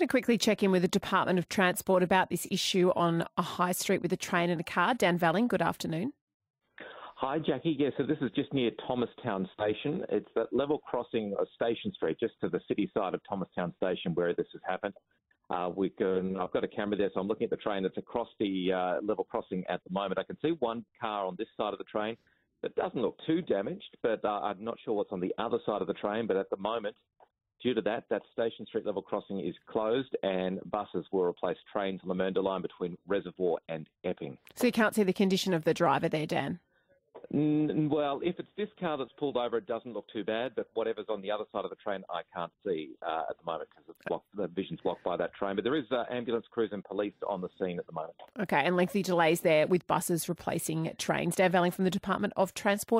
going to quickly check in with the Department of Transport about this issue on a high street with a train and a car. Dan Veling, good afternoon. Hi, Jackie. Yeah, so this is just near Thomastown Station. It's that level crossing of Station Street, just to the city side of Thomastown Station where this has happened. Uh, we can, I've got a camera there, so I'm looking at the train that's across the uh, level crossing at the moment. I can see one car on this side of the train that doesn't look too damaged, but uh, I'm not sure what's on the other side of the train. But at the moment, Due to that, that Station Street level crossing is closed and buses will replace trains on the Mernda line between Reservoir and Epping. So you can't see the condition of the driver there, Dan? Well, if it's this car that's pulled over, it doesn't look too bad. But whatever's on the other side of the train, I can't see uh, at the moment because the vision's blocked by that train. But there is uh, ambulance crews and police on the scene at the moment. Okay, and lengthy delays there with buses replacing trains. Dan Veling from the Department of Transport.